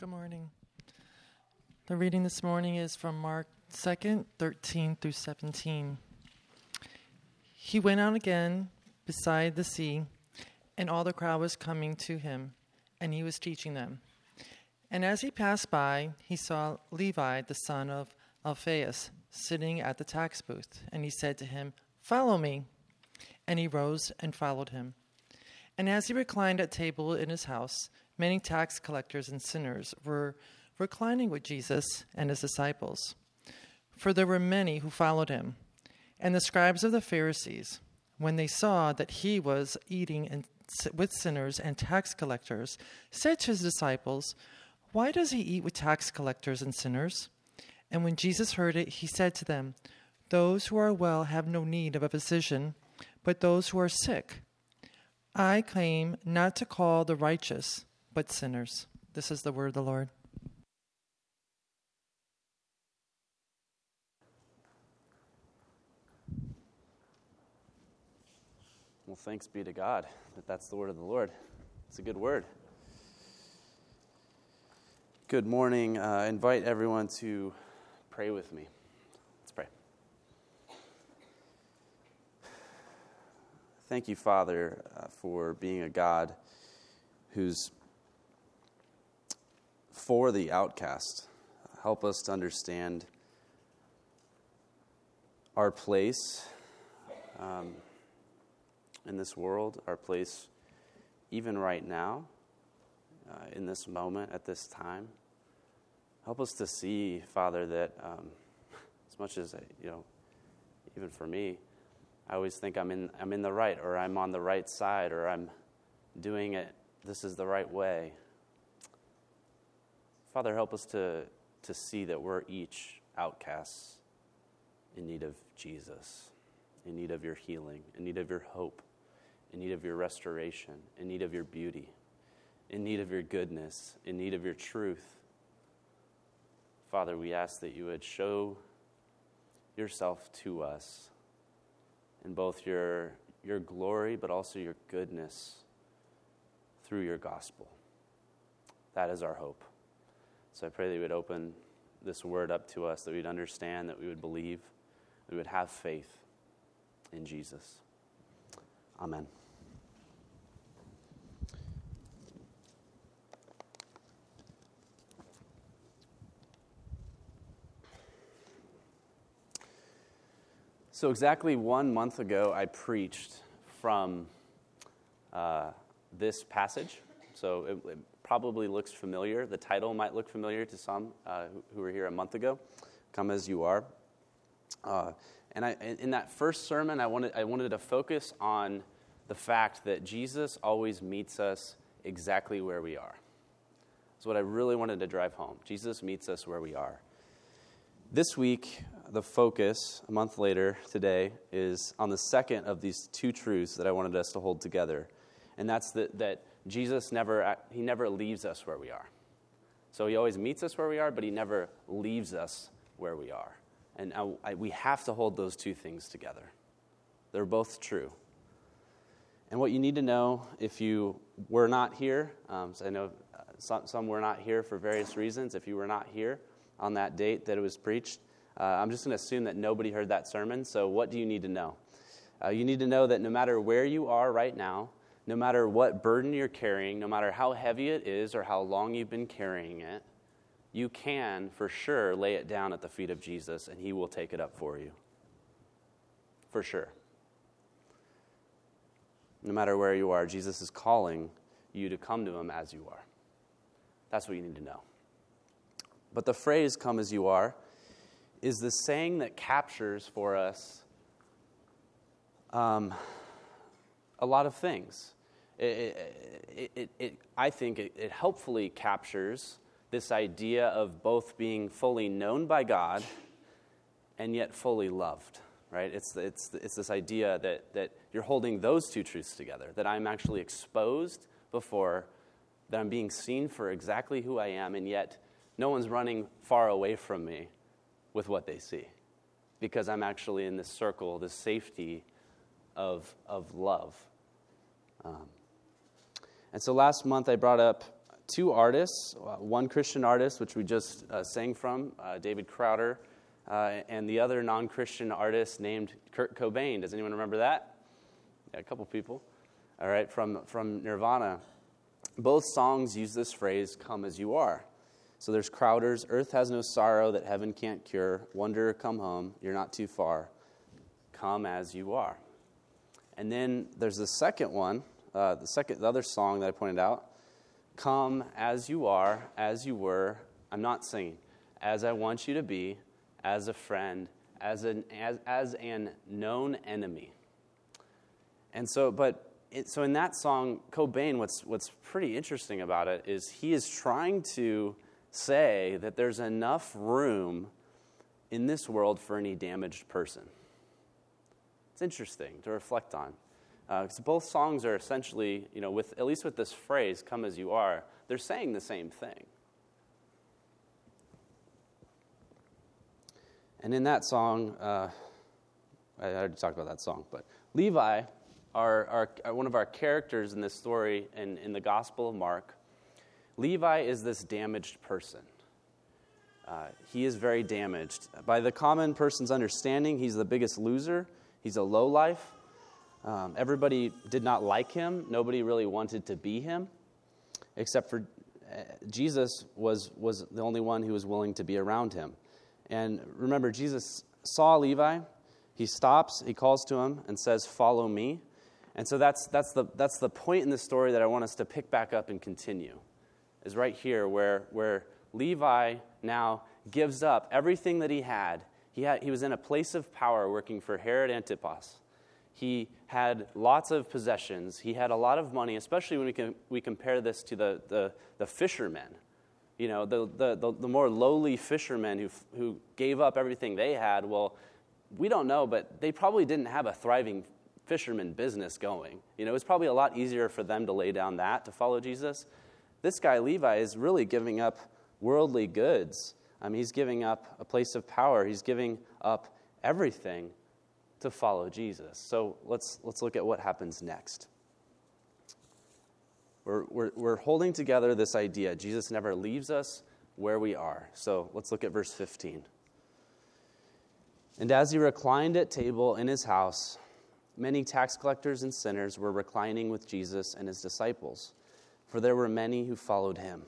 Good morning. The reading this morning is from Mark 2nd, 13 through 17. He went out again beside the sea, and all the crowd was coming to him, and he was teaching them. And as he passed by, he saw Levi, the son of Alphaeus, sitting at the tax booth, and he said to him, Follow me. And he rose and followed him. And as he reclined at table in his house, many tax collectors and sinners were reclining with Jesus and his disciples. For there were many who followed him. And the scribes of the Pharisees, when they saw that he was eating and, with sinners and tax collectors, said to his disciples, Why does he eat with tax collectors and sinners? And when Jesus heard it, he said to them, Those who are well have no need of a physician, but those who are sick. I came not to call the righteous, but sinners. This is the word of the Lord. Well, thanks be to God that that's the word of the Lord. It's a good word. Good morning. Uh, invite everyone to pray with me. Let's pray. Thank you, Father, uh, for being a God who's for the outcast. Help us to understand our place um, in this world, our place even right now, uh, in this moment, at this time. Help us to see, Father, that um, as much as, you know, even for me, I always think I'm in, I'm in the right, or I'm on the right side, or I'm doing it, this is the right way. Father, help us to, to see that we're each outcasts in need of Jesus, in need of your healing, in need of your hope, in need of your restoration, in need of your beauty, in need of your goodness, in need of your truth. Father, we ask that you would show yourself to us in both your, your glory, but also your goodness through your gospel. That is our hope. So I pray that you would open this word up to us, that we'd understand, that we would believe, we would have faith in Jesus. Amen. So, exactly one month ago, I preached from uh, this passage. So, it, it, probably looks familiar. The title might look familiar to some uh, who were here a month ago. Come as you are. Uh, and I, in that first sermon, I wanted, I wanted to focus on the fact that Jesus always meets us exactly where we are. That's what I really wanted to drive home. Jesus meets us where we are. This week, the focus, a month later today, is on the second of these two truths that I wanted us to hold together. And that's that, that Jesus never, he never leaves us where we are. So he always meets us where we are, but he never leaves us where we are. And I, I, we have to hold those two things together. They're both true. And what you need to know if you were not here, um, so I know uh, some, some were not here for various reasons. If you were not here on that date that it was preached, uh, I'm just going to assume that nobody heard that sermon. So, what do you need to know? Uh, you need to know that no matter where you are right now, no matter what burden you're carrying, no matter how heavy it is or how long you've been carrying it, you can for sure lay it down at the feet of Jesus and he will take it up for you. For sure. No matter where you are, Jesus is calling you to come to him as you are. That's what you need to know. But the phrase, come as you are, is the saying that captures for us um, a lot of things it, it, it, I think it, helpfully captures this idea of both being fully known by God and yet fully loved, right? It's, it's, it's this idea that, that you're holding those two truths together, that I'm actually exposed before, that I'm being seen for exactly who I am, and yet no one's running far away from me with what they see because I'm actually in this circle, this safety of, of love. Um, and so last month I brought up two artists, uh, one Christian artist, which we just uh, sang from, uh, David Crowder, uh, and the other non Christian artist named Kurt Cobain. Does anyone remember that? Yeah, a couple people. All right, from, from Nirvana. Both songs use this phrase, come as you are. So there's Crowder's, Earth has no sorrow that heaven can't cure. Wonder, come home, you're not too far. Come as you are. And then there's the second one, uh, the second, the other song that I pointed out. Come as you are, as you were. I'm not singing. As I want you to be, as a friend, as an, as, as an known enemy. And so, but it, so in that song, Cobain, what's, what's pretty interesting about it is he is trying to say that there's enough room in this world for any damaged person. It's interesting to reflect on. Because uh, both songs are essentially, you know, with, at least with this phrase, come as you are, they're saying the same thing. And in that song, uh, I already talked about that song, but Levi, our, our, one of our characters in this story in, in the Gospel of Mark, Levi is this damaged person. Uh, he is very damaged. By the common person's understanding, he's the biggest loser. He's a lowlife. Um, everybody did not like him. Nobody really wanted to be him, except for uh, Jesus was, was the only one who was willing to be around him. And remember, Jesus saw Levi. He stops, he calls to him, and says, Follow me. And so that's, that's, the, that's the point in the story that I want us to pick back up and continue, is right here where, where Levi now gives up everything that he had. He, had. he was in a place of power working for Herod Antipas. He had lots of possessions. He had a lot of money, especially when we, can, we compare this to the, the, the fishermen you know, the, the, the, the, more lowly fishermen who, who gave up everything they had, well, we don't know, but they probably didn't have a thriving fisherman business going. You know, it was probably a lot easier for them to lay down that to follow Jesus. This guy, Levi, is really giving up worldly goods. Mean, he's giving up a place of power, he's giving up everything to follow Jesus. So let's, let's look at what happens next. We're, we're, we're holding together this idea. Jesus never leaves us where we are. So let's look at verse 15. And as he reclined at table in his house, many tax collectors and sinners were reclining with Jesus and his disciples, for there were many who followed him.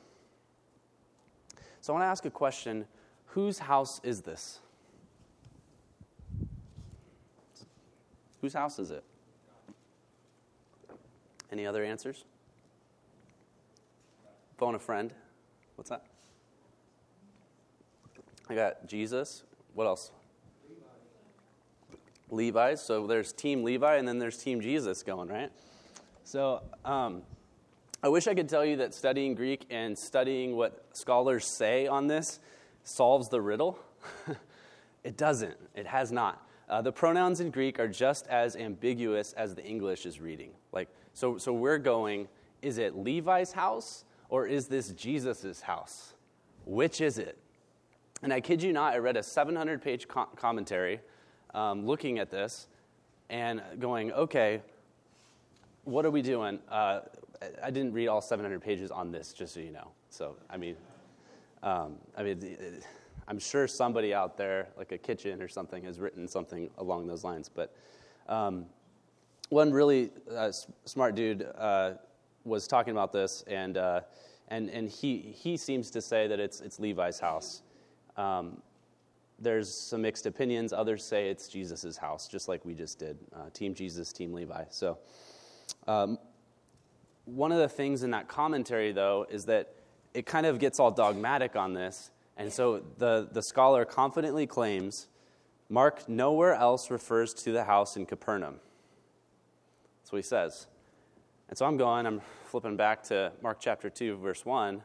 So I want to ask a question Whose house is this? Whose house is it? Any other answers? Phone a friend. What's that? I got Jesus. What else? Levi. So there's Team Levi, and then there's Team Jesus going, right? So um, I wish I could tell you that studying Greek and studying what scholars say on this solves the riddle. it doesn't, it has not. Uh, the pronouns in Greek are just as ambiguous as the English is reading. Like, so, so we're going, is it Levi's house or is this Jesus' house? Which is it? And I kid you not, I read a 700 page co- commentary um, looking at this and going, okay, what are we doing? Uh, I didn't read all 700 pages on this, just so you know. So, I mean, um, I mean, I'm sure somebody out there, like a kitchen or something, has written something along those lines. But um, one really uh, smart dude uh, was talking about this, and, uh, and, and he, he seems to say that it's, it's Levi's house. Um, there's some mixed opinions. Others say it's Jesus' house, just like we just did uh, Team Jesus, Team Levi. So, um, one of the things in that commentary, though, is that it kind of gets all dogmatic on this. And so the, the scholar confidently claims Mark nowhere else refers to the house in Capernaum. That's what he says. And so I'm going, I'm flipping back to Mark chapter 2, verse 1.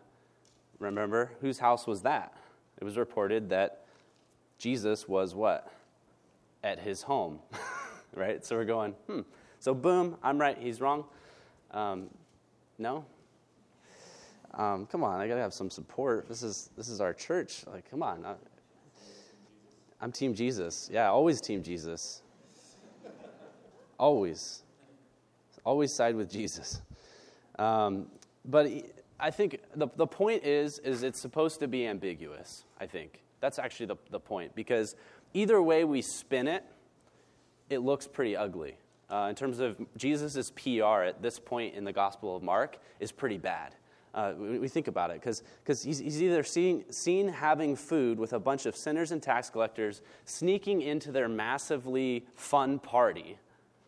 Remember, whose house was that? It was reported that Jesus was what? At his home, right? So we're going, hmm. So boom, I'm right, he's wrong. Um, no? Um, come on, I gotta have some support. This is this is our church. Like, come on. I, I'm Team Jesus. Yeah, always Team Jesus. Always always side with Jesus. Um, but I think the, the point is, is it's supposed to be ambiguous, I think. That's actually the, the point. Because either way we spin it, it looks pretty ugly. Uh, in terms of Jesus' PR at this point in the Gospel of Mark is pretty bad. Uh, we, think about it because he's, he's, either seen, seen having food with a bunch of sinners and tax collectors sneaking into their massively fun party,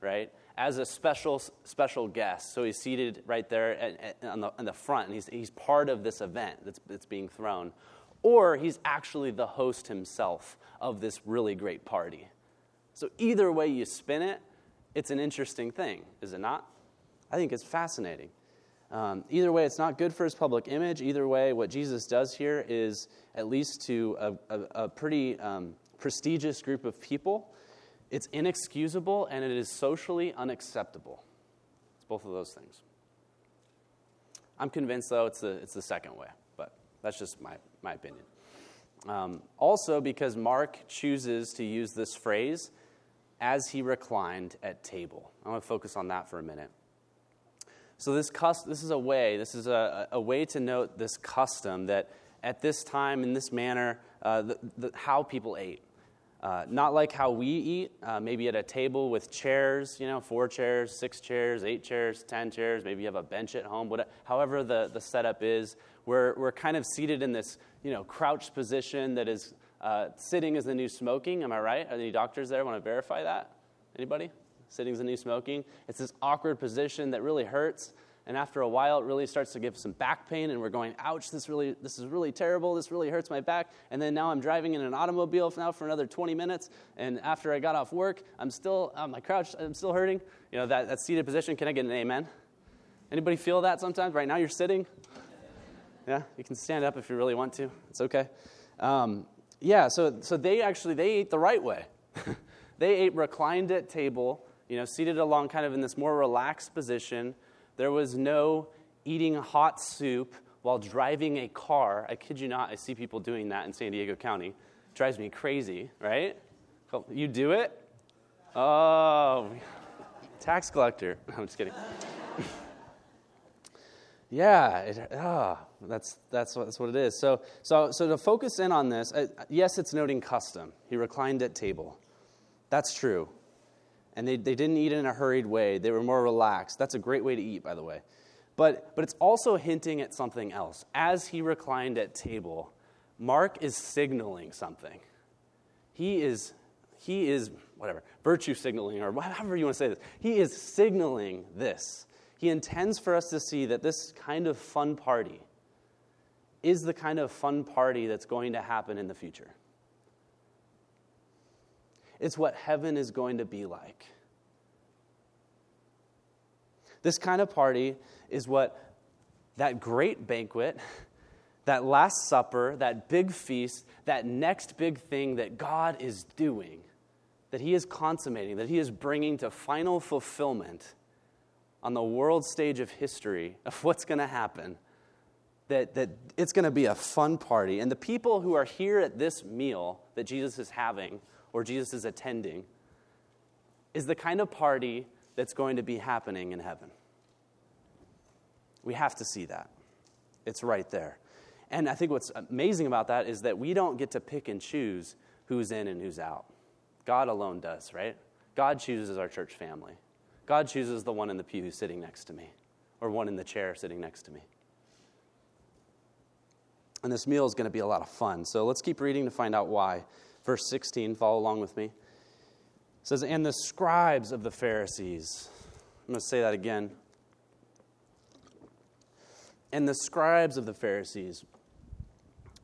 right? As a special special guest, so he's seated right there at, at, on, the, on the front, and he's, he's part of this event that's, that's being thrown, or he's actually the host himself of this really great party. So either way you spin it, it's an interesting thing, is it not? I think it's fascinating. Um, either way, it's not good for his public image. Either way, what Jesus does here is, at least to a, a, a pretty um, prestigious group of people, it's inexcusable and it is socially unacceptable. It's both of those things. I'm convinced, though, it's the, it's the second way, but that's just my, my opinion. Um, also, because Mark chooses to use this phrase as he reclined at table. I want to focus on that for a minute. So, this, this is a way, this is a, a way to note this custom that at this time, in this manner, uh, the, the, how people ate. Uh, not like how we eat, uh, maybe at a table with chairs, you know, four chairs, six chairs, eight chairs, ten chairs, maybe you have a bench at home, whatever, however the, the setup is. We're, we're kind of seated in this, you know, crouched position that is uh, sitting is the new smoking. Am I right? Are there any doctors there want to verify that? Anybody? Sitting is the new smoking. It's this awkward position that really hurts. And after a while, it really starts to give some back pain, and we're going, ouch, this, really, this is really terrible. This really hurts my back. And then now I'm driving in an automobile now for another 20 minutes. And after I got off work, I'm still, on my crouch, I'm still hurting. You know, that, that seated position, can I get an amen? Anybody feel that sometimes? Right now you're sitting? Yeah, you can stand up if you really want to. It's okay. Um, yeah, so, so they actually, they ate the right way. they ate reclined at table you know, seated along kind of in this more relaxed position. There was no eating hot soup while driving a car. I kid you not, I see people doing that in San Diego County. It drives me crazy, right? You do it? Oh, tax collector. I'm just kidding. yeah, it, oh, that's, that's, what, that's what it is. So, so, so to focus in on this, uh, yes, it's noting custom. He reclined at table. That's true and they, they didn't eat in a hurried way. They were more relaxed. That's a great way to eat, by the way. But, but it's also hinting at something else. As he reclined at table, Mark is signaling something. He is, he is, whatever, virtue signaling, or however you want to say this. He is signaling this. He intends for us to see that this kind of fun party is the kind of fun party that's going to happen in the future. It's what heaven is going to be like. This kind of party is what that great banquet, that Last Supper, that big feast, that next big thing that God is doing, that He is consummating, that He is bringing to final fulfillment on the world stage of history of what's going to happen. That, that it's going to be a fun party. And the people who are here at this meal that Jesus is having or Jesus is attending is the kind of party that's going to be happening in heaven. We have to see that. It's right there. And I think what's amazing about that is that we don't get to pick and choose who's in and who's out. God alone does, right? God chooses our church family. God chooses the one in the pew sitting next to me, or one in the chair sitting next to me. And this meal is going to be a lot of fun. So let's keep reading to find out why. Verse 16, follow along with me. It says, And the scribes of the Pharisees. I'm going to say that again. And the scribes of the Pharisees,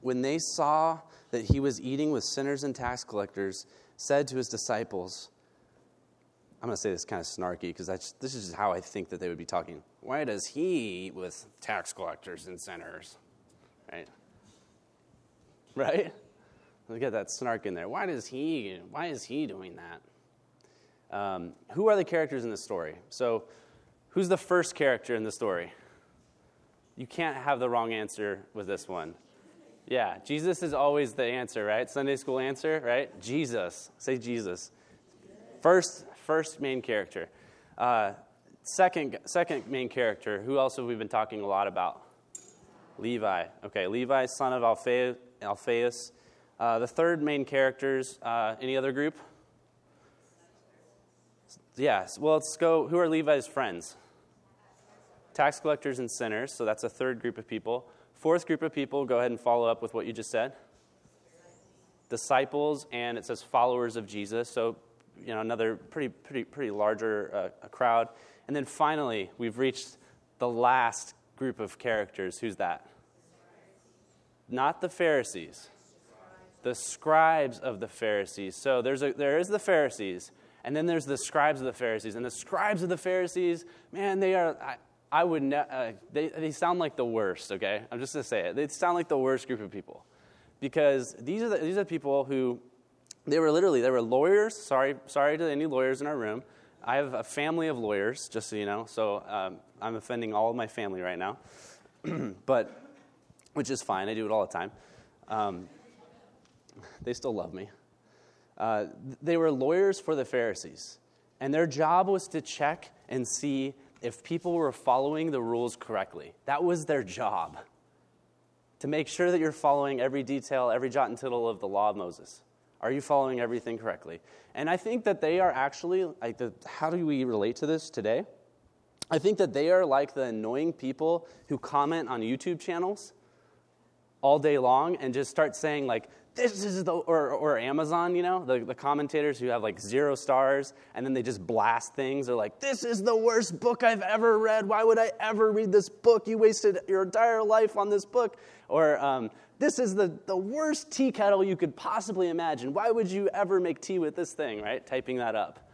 when they saw that he was eating with sinners and tax collectors, said to his disciples, I'm going to say this kind of snarky because this is how I think that they would be talking. Why does he eat with tax collectors and sinners? Right? Right? Look at that snark in there. Why does he? Why is he doing that? Um, who are the characters in the story? So, who's the first character in the story? You can't have the wrong answer with this one. Yeah, Jesus is always the answer, right? Sunday school answer, right? Jesus. Say Jesus. First, first main character. Uh, second, second main character. Who else have we been talking a lot about? Levi. Okay, Levi, son of Alphaeus. Alphaeus. Uh, the third main characters, uh, any other group? Yes. Well, let's go. Who are Levi's friends? Tax collectors and sinners. So that's a third group of people. Fourth group of people, go ahead and follow up with what you just said. Disciples, and it says followers of Jesus. So, you know, another pretty, pretty, pretty larger uh, crowd. And then finally, we've reached the last group of characters. Who's that? Not the Pharisees, the scribes of the Pharisees. So there's a, there is the Pharisees, and then there's the scribes of the Pharisees. And the scribes of the Pharisees, man, they are, I, I would, ne- uh, they, they sound like the worst, okay? I'm just to say it. They sound like the worst group of people. Because these are the, these are the people who, they were literally, they were lawyers. Sorry, sorry to any lawyers in our room. I have a family of lawyers, just so you know. So um, I'm offending all of my family right now. but which is fine. I do it all the time. Um, they still love me. Uh, they were lawyers for the Pharisees, and their job was to check and see if people were following the rules correctly. That was their job. To make sure that you're following every detail, every jot and tittle of the law of Moses. Are you following everything correctly? And I think that they are actually, like, the, how do we relate to this today? I think that they are like the annoying people who comment on YouTube channels all day long and just start saying like this is the or, or amazon you know the, the commentators who have like zero stars and then they just blast things they're like this is the worst book i've ever read why would i ever read this book you wasted your entire life on this book or um, this is the, the worst tea kettle you could possibly imagine why would you ever make tea with this thing right typing that up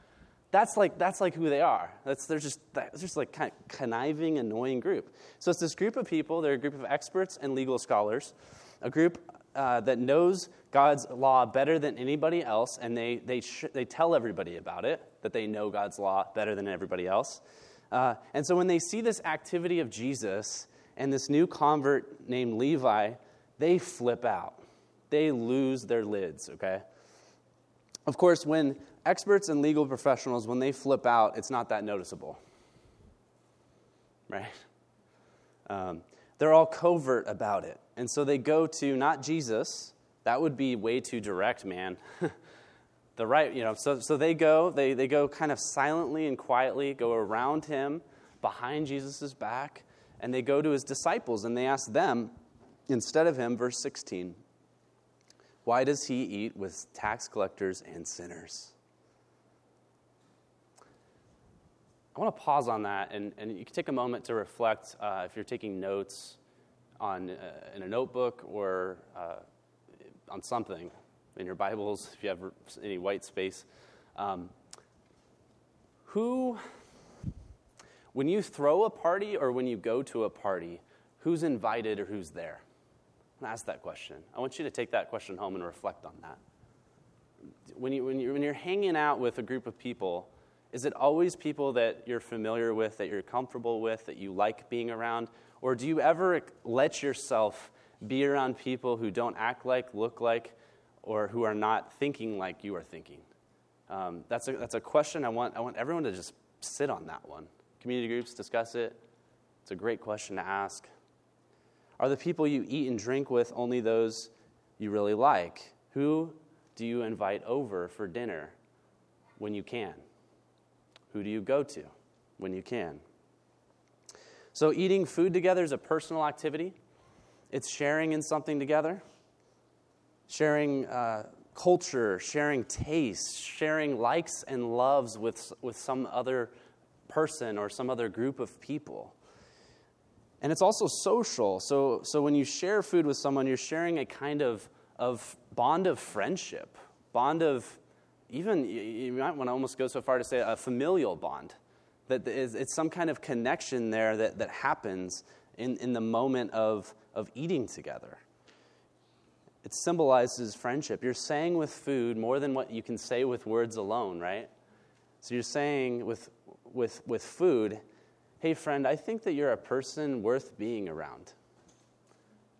that's like that's like who they are. That's they're just that's just like kind of conniving, annoying group. So it's this group of people. They're a group of experts and legal scholars, a group uh, that knows God's law better than anybody else, and they they sh- they tell everybody about it that they know God's law better than everybody else. Uh, and so when they see this activity of Jesus and this new convert named Levi, they flip out. They lose their lids. Okay. Of course, when experts and legal professionals, when they flip out, it's not that noticeable. Right? Um, they're all covert about it. And so they go to not Jesus, that would be way too direct, man. the right, you know, so, so they go, they, they go kind of silently and quietly, go around him, behind Jesus' back, and they go to his disciples and they ask them, instead of him, verse 16, why does he eat with tax collectors and sinners? I want to pause on that, and, and you can take a moment to reflect uh, if you're taking notes on uh, in a notebook or uh, on something in your Bibles, if you have any white space. Um, who, when you throw a party or when you go to a party, who's invited or who's there? Ask that question. I want you to take that question home and reflect on that. When, you, when, you, when you're hanging out with a group of people, is it always people that you're familiar with, that you're comfortable with, that you like being around? Or do you ever let yourself be around people who don't act like, look like, or who are not thinking like you are thinking? Um, that's, a, that's a question I want, I want everyone to just sit on that one. Community groups, discuss it. It's a great question to ask. Are the people you eat and drink with only those you really like? Who do you invite over for dinner when you can? Who do you go to when you can? So, eating food together is a personal activity. It's sharing in something together, sharing uh, culture, sharing tastes, sharing likes and loves with, with some other person or some other group of people. And it's also social. So, so when you share food with someone, you're sharing a kind of, of bond of friendship, bond of even, you might want to almost go so far to say a familial bond. That is, it's some kind of connection there that, that happens in, in the moment of, of eating together. It symbolizes friendship. You're saying with food more than what you can say with words alone, right? So you're saying with, with, with food, hey, friend, I think that you're a person worth being around.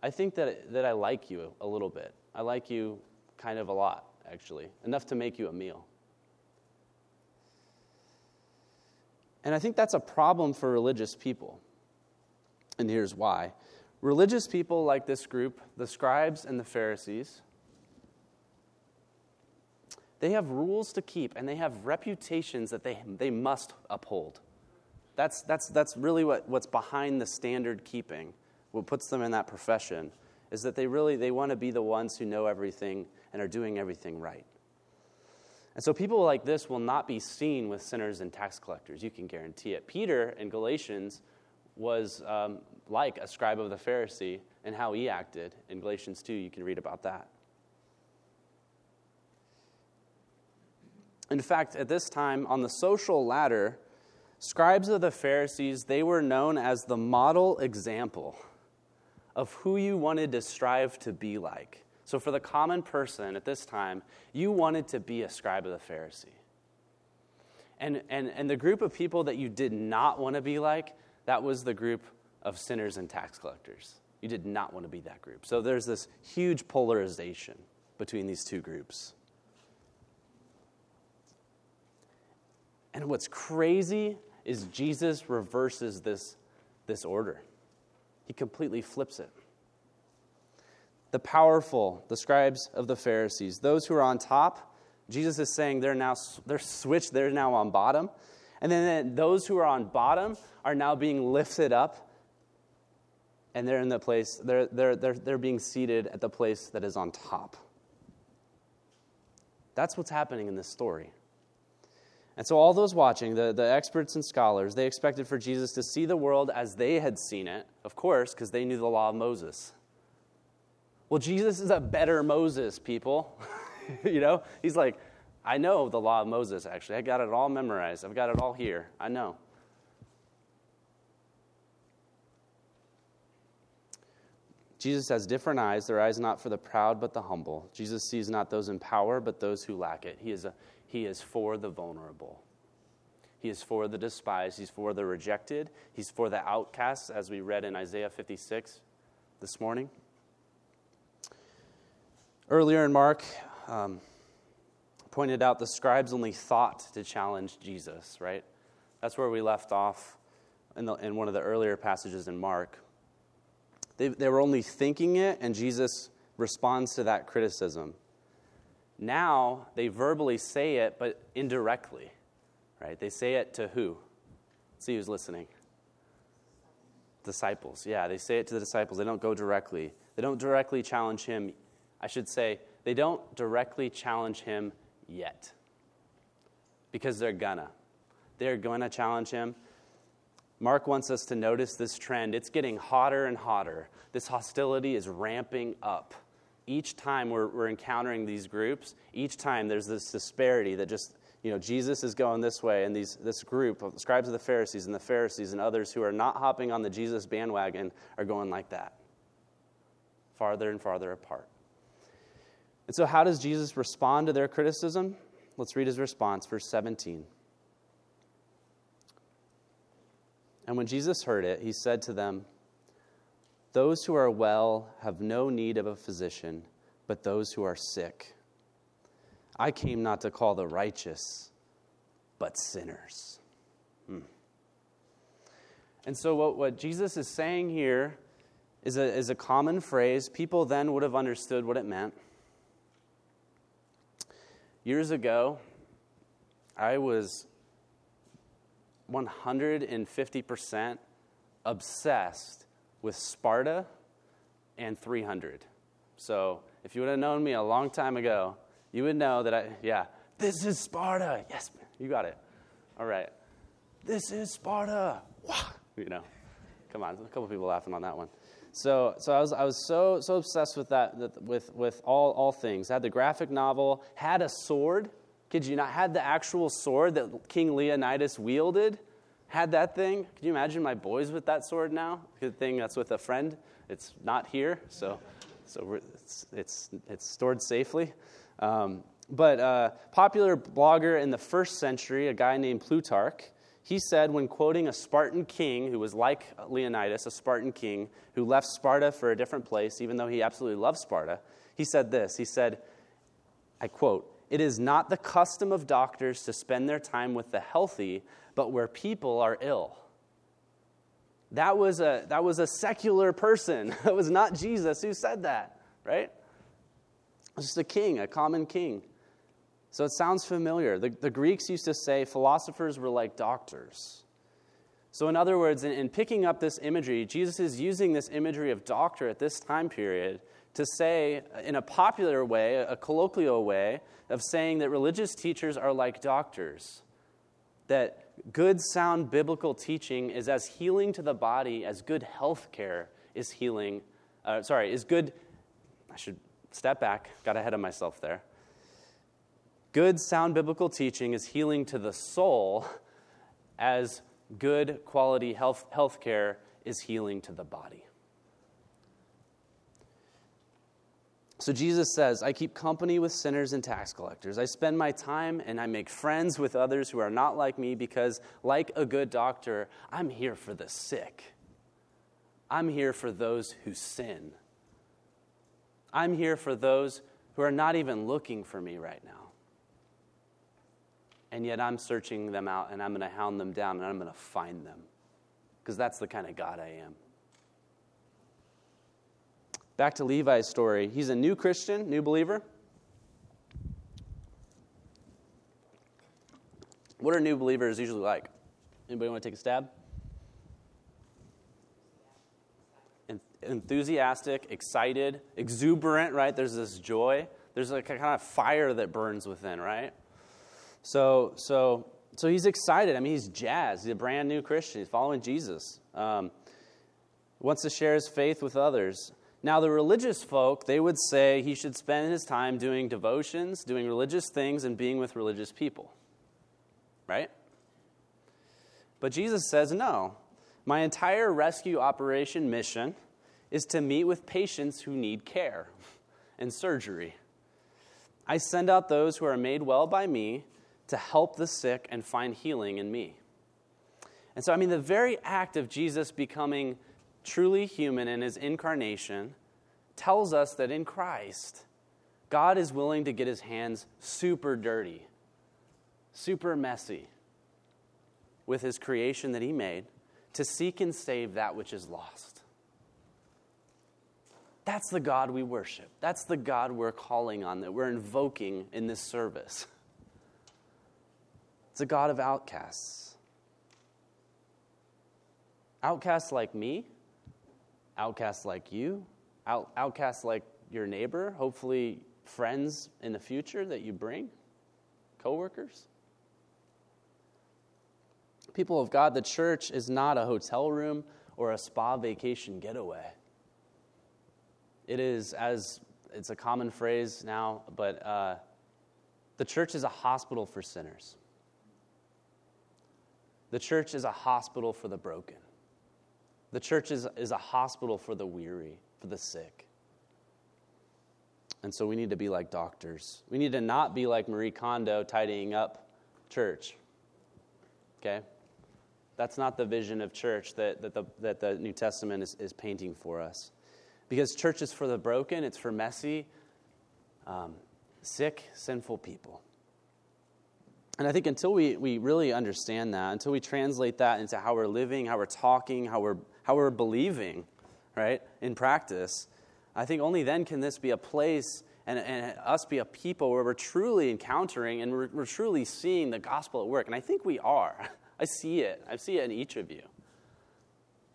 I think that, that I like you a little bit. I like you kind of a lot actually, enough to make you a meal. And I think that's a problem for religious people. And here's why religious people like this group, the scribes and the Pharisees, they have rules to keep and they have reputations that they, they must uphold. That's, that's, that's really what, what's behind the standard keeping, what puts them in that profession, is that they really they want to be the ones who know everything and are doing everything right. And so people like this will not be seen with sinners and tax collectors. You can guarantee it. Peter in Galatians was um, like a scribe of the Pharisee and how he acted. In Galatians 2, you can read about that. In fact, at this time, on the social ladder, scribes of the Pharisees, they were known as the model example of who you wanted to strive to be like. So, for the common person at this time, you wanted to be a scribe of the Pharisee. And, and, and the group of people that you did not want to be like, that was the group of sinners and tax collectors. You did not want to be that group. So, there's this huge polarization between these two groups. And what's crazy is Jesus reverses this, this order. He completely flips it. The powerful, the scribes of the Pharisees, those who are on top, Jesus is saying they're now they're switched, they're now on bottom. And then those who are on bottom are now being lifted up and they're in the place, they're, they're, they're, they're being seated at the place that is on top. That's what's happening in this story. And so, all those watching, the, the experts and scholars, they expected for Jesus to see the world as they had seen it, of course, because they knew the law of Moses. Well, Jesus is a better Moses, people. you know, he's like, I know the law of Moses, actually. I got it all memorized, I've got it all here. I know. Jesus has different eyes, their eyes not for the proud but the humble. Jesus sees not those in power but those who lack it. He is a he is for the vulnerable. He is for the despised. He's for the rejected. He's for the outcasts, as we read in Isaiah 56 this morning. Earlier in Mark, um, pointed out the scribes only thought to challenge Jesus, right? That's where we left off in, the, in one of the earlier passages in Mark. They, they were only thinking it, and Jesus responds to that criticism. Now they verbally say it, but indirectly, right? They say it to who? See who's listening. Disciples. Yeah, they say it to the disciples. They don't go directly. They don't directly challenge him. I should say, they don't directly challenge him yet. Because they're gonna. They're gonna challenge him. Mark wants us to notice this trend. It's getting hotter and hotter. This hostility is ramping up each time we're, we're encountering these groups, each time there's this disparity that just, you know, Jesus is going this way, and these, this group of scribes of the Pharisees and the Pharisees and others who are not hopping on the Jesus bandwagon are going like that, farther and farther apart. And so, how does Jesus respond to their criticism? Let's read his response, verse 17. And when Jesus heard it, he said to them, those who are well have no need of a physician, but those who are sick. I came not to call the righteous, but sinners. Hmm. And so, what, what Jesus is saying here is a, is a common phrase. People then would have understood what it meant. Years ago, I was 150% obsessed with Sparta and 300. So if you would have known me a long time ago, you would know that I, yeah, this is Sparta. Yes, you got it. All right. This is Sparta. You know, come on, a couple people laughing on that one. So, so I was, I was so, so obsessed with that, with, with all, all things. I had the graphic novel, had a sword. Kid you not, had the actual sword that King Leonidas wielded had that thing. Can you imagine my boys with that sword now? Good thing that's with a friend. It's not here, so so it's, it's, it's stored safely. Um, but uh, popular blogger in the first century, a guy named Plutarch, he said when quoting a Spartan king who was like Leonidas, a Spartan king who left Sparta for a different place, even though he absolutely loved Sparta, he said this. He said, I quote, It is not the custom of doctors to spend their time with the healthy, but where people are ill. That was a, that was a secular person. That was not Jesus who said that, right? It was just a king, a common king. So it sounds familiar. The, the Greeks used to say philosophers were like doctors. So, in other words, in, in, picking up this imagery, Jesus is using this imagery of doctor at this time period to say, in a popular way, a colloquial way, of saying that religious teachers are like doctors. That good, sound biblical teaching is as healing to the body as good health care is healing. Uh, sorry, is good. I should step back, got ahead of myself there. Good, sound biblical teaching is healing to the soul as good quality health, care is healing to the body. So Jesus says, I keep company with sinners and tax collectors. I spend my time and I make friends with others who are not like me because, like a good doctor, I'm here for the sick. I'm here for those who sin. I'm here for those who are not even looking for me right now and yet I'm searching them out and I'm going to hound them down and I'm going to find them because that's the kind of God I am. Back to Levi's story. He's a new Christian, new believer. What are new believers usually like? Anybody want to take a stab? Enthusiastic, excited, exuberant, right? There's this joy. There's like a kind of fire that burns within, right? So, so, so he's excited. I mean, he's jazzed. He's a brand new Christian. He's following Jesus. Um, wants to share his faith with others. Now, the religious folk, they would say he should spend his time doing devotions, doing religious things, and being with religious people. Right? But Jesus says, no. My entire rescue operation mission is to meet with patients who need care and surgery. I send out those who are made well by me to help the sick and find healing in me. And so, I mean, the very act of Jesus becoming truly human in his incarnation tells us that in Christ, God is willing to get his hands super dirty, super messy with his creation that he made to seek and save that which is lost. That's the God we worship. That's the God we're calling on, that we're invoking in this service. It's a God of outcasts. Outcasts like me, outcasts like you, out, outcasts like your neighbor, hopefully friends in the future that you bring, coworkers. People of God, the church is not a hotel room or a spa vacation getaway. It is, as it's a common phrase now, but uh, the church is a hospital for sinners. The church is a hospital for the broken. The church is, is a hospital for the weary, for the sick. And so we need to be like doctors. We need to not be like Marie Kondo tidying up church. Okay? That's not the vision of church that, that, the, that the New Testament is, is painting for us. Because church is for the broken, it's for messy, um, sick, sinful people. And I think until we, we really understand that, until we translate that into how we're living, how we're talking, how we're, how we're believing, right, in practice, I think only then can this be a place and, and us be a people where we're truly encountering and we're, we're truly seeing the gospel at work. And I think we are. I see it. I see it in each of you.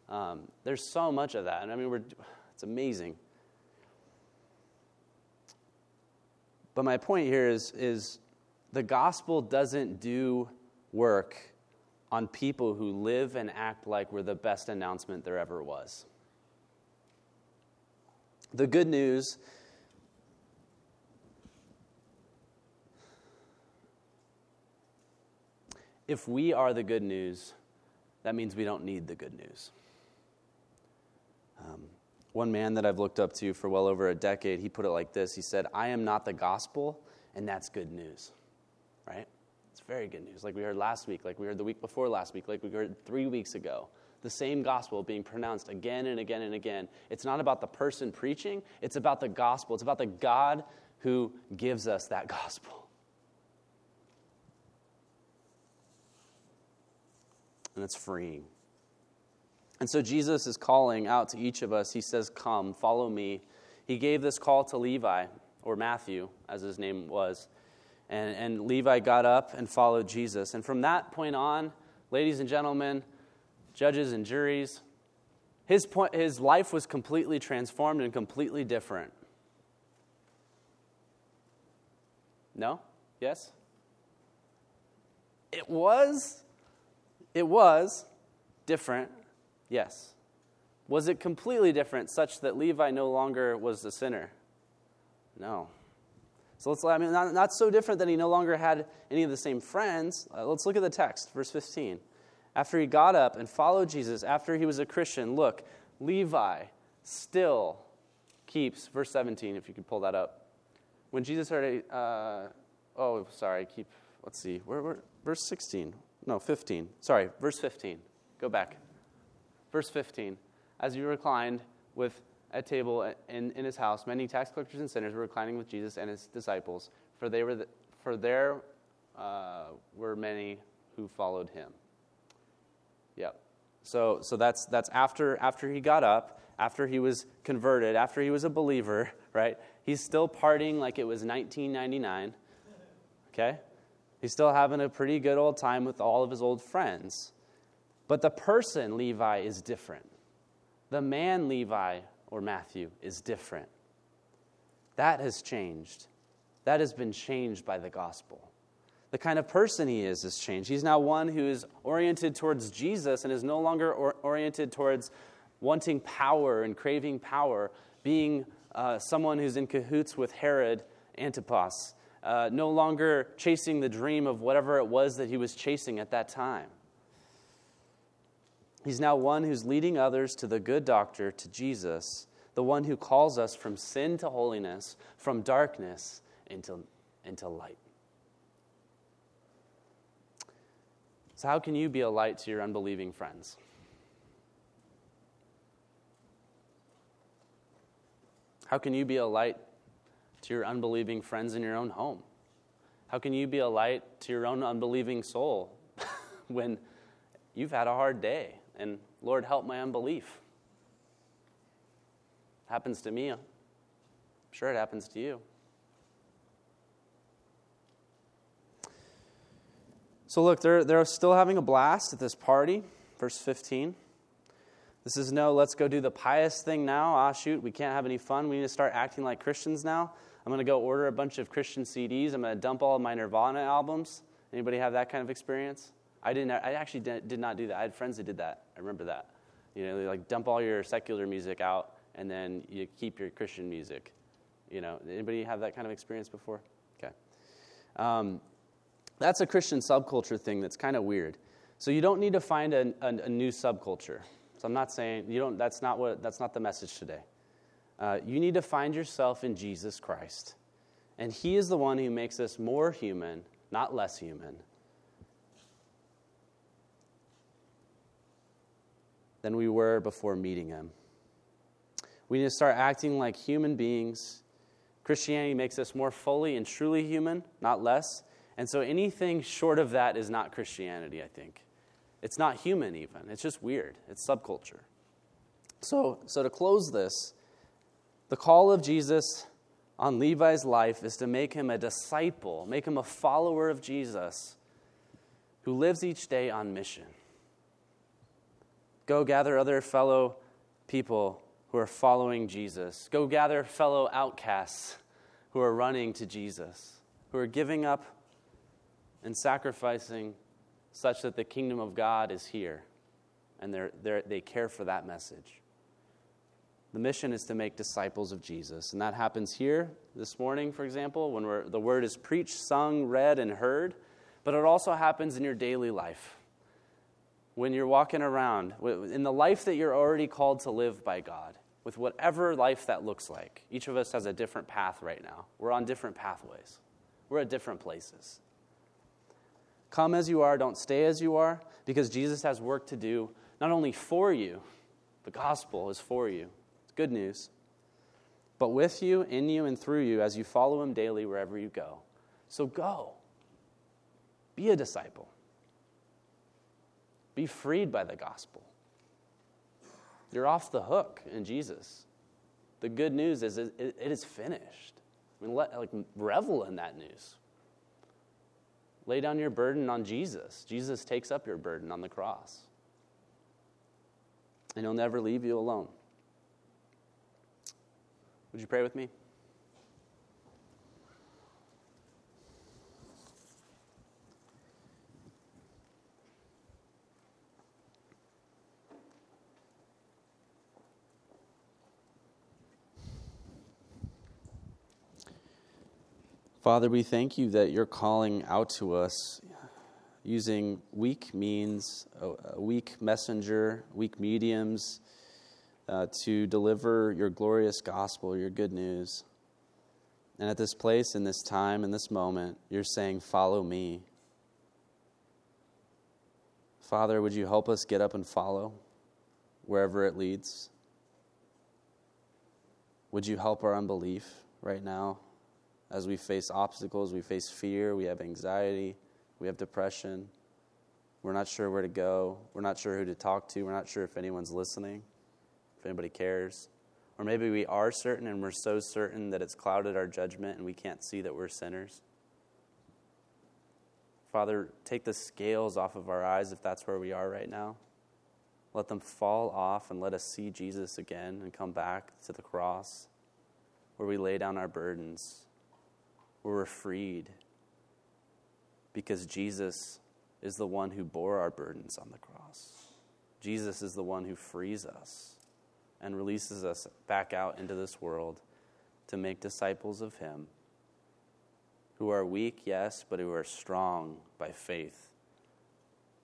Um, there's so much of that. And I mean, we're, it's amazing. But my point here is, is the gospel doesn't do work on people who live and act like we're the best announcement there ever was. The good news if we are the good news, that means we don't need the good news. Um, one man that I've looked up to for well over a decade, he put it like this He said, I am not the gospel, and that's good news very good news. Like we heard last week, like we heard the week before last week, like we heard three weeks ago. The same gospel being pronounced again and again and again. It's not about the person preaching, it's about the gospel. It's about the God who gives us that gospel. And it's freeing. And so Jesus is calling out to each of us. He says, Come, follow me. He gave this call to Levi, or Matthew, as his name was. And, and Levi got up and followed Jesus. And from that point on, ladies and gentlemen, judges and juries, his, point, his life was completely transformed and completely different. No? Yes? It was. It was different. Yes. Was it completely different such that Levi no longer was the sinner? No. So let's, I mean, not, not so different that he no longer had any of the same friends. Uh, let's look at the text, verse 15. After he got up and followed Jesus, after he was a Christian, look, Levi still keeps, verse 17, if you could pull that up. When Jesus started, uh, oh, sorry, keep, let's see, where, where, verse 16, no, 15, sorry, verse 15, go back. Verse 15, as he reclined with at table in, in his house, many tax collectors and sinners were reclining with Jesus and his disciples, for, they were the, for there uh, were many who followed him. Yep. So, so that's, that's after, after he got up, after he was converted, after he was a believer, right? He's still partying like it was 1999, okay? He's still having a pretty good old time with all of his old friends. But the person, Levi, is different. The man, Levi, or Matthew, is different. That has changed. That has been changed by the gospel. The kind of person he is has changed. He's now one who is oriented towards Jesus and is no longer or- oriented towards wanting power and craving power, being uh, someone who's in cahoots with Herod Antipas, uh, no longer chasing the dream of whatever it was that he was chasing at that time. He's now one who's leading others to the good doctor, to Jesus, the one who calls us from sin to holiness, from darkness into, into light. So, how can you be a light to your unbelieving friends? How can you be a light to your unbelieving friends in your own home? How can you be a light to your own unbelieving soul when you've had a hard day and Lord, help my unbelief? Happens to me. I'm sure it happens to you. So, look, they're, they're still having a blast at this party. Verse 15. This is no, let's go do the pious thing now. Ah, shoot, we can't have any fun. We need to start acting like Christians now. I'm going to go order a bunch of Christian CDs. I'm going to dump all of my Nirvana albums. Anybody have that kind of experience? I didn't. I actually did not do that. I had friends that did that. I remember that. You know, they like dump all your secular music out, and then you keep your Christian music. You know, anybody have that kind of experience before? Okay. Um, that's a Christian subculture thing that's kind of weird. So you don't need to find a, a, a, new subculture. So I'm not saying you don't. That's not what. That's not the message today. Uh, you need to find yourself in Jesus Christ, and He is the one who makes us more human, not less human. Than we were before meeting Him. We need to start acting like human beings. Christianity makes us more fully and truly human, not less. And so anything short of that is not Christianity, I think. It's not human, even. It's just weird. It's subculture. So, so to close this, the call of Jesus on Levi's life is to make him a disciple, make him a follower of Jesus who lives each day on mission. Go gather other fellow people who are following Jesus. Go gather fellow outcasts who are running to Jesus, who are giving up and sacrificing such that the kingdom of God is here and they're, they're, they care for that message. The mission is to make disciples of Jesus. And that happens here this morning, for example, when the word is preached, sung, read, and heard. But it also happens in your daily life. When you're walking around, in the life that you're already called to live by God, with whatever life that looks like. Each of us has a different path right now. We're on different pathways, we're at different places. Come as you are, don't stay as you are, because Jesus has work to do, not only for you, the gospel is for you. It's good news. But with you, in you, and through you as you follow him daily wherever you go. So go. Be a disciple. Be freed by the gospel. You're off the hook in Jesus. The good news is it, is finished. I mean, let, like, revel in that news. Lay down your burden on Jesus. Jesus takes up your burden on the cross. And he'll never leave you alone. Would you pray with me? Father, we thank you that you're calling out to us using weak means, a weak messenger, weak mediums uh, to deliver your glorious gospel, your good news. And at this place, in this time, in this moment, you're saying, Follow me. Father, would you help us get up and follow wherever it leads? Would you help our unbelief right now? As we face obstacles, we face fear, we have anxiety, we have depression. We're not sure where to go. We're not sure who to talk to. We're not sure if anyone's listening, if anybody cares. Or maybe we are certain and we're so certain that it's clouded our judgment and we can't see that we're sinners. Father, take the scales off of our eyes if that's where we are right now. Let them fall off and let us see Jesus again and come back to the cross where we lay down our burdens we're freed because Jesus is the one who bore our burdens on the cross. Jesus is the one who frees us and releases us back out into this world to make disciples of Him who are weak, yes, but who are strong by faith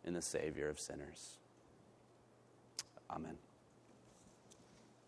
in the Savior of sinners. Amen.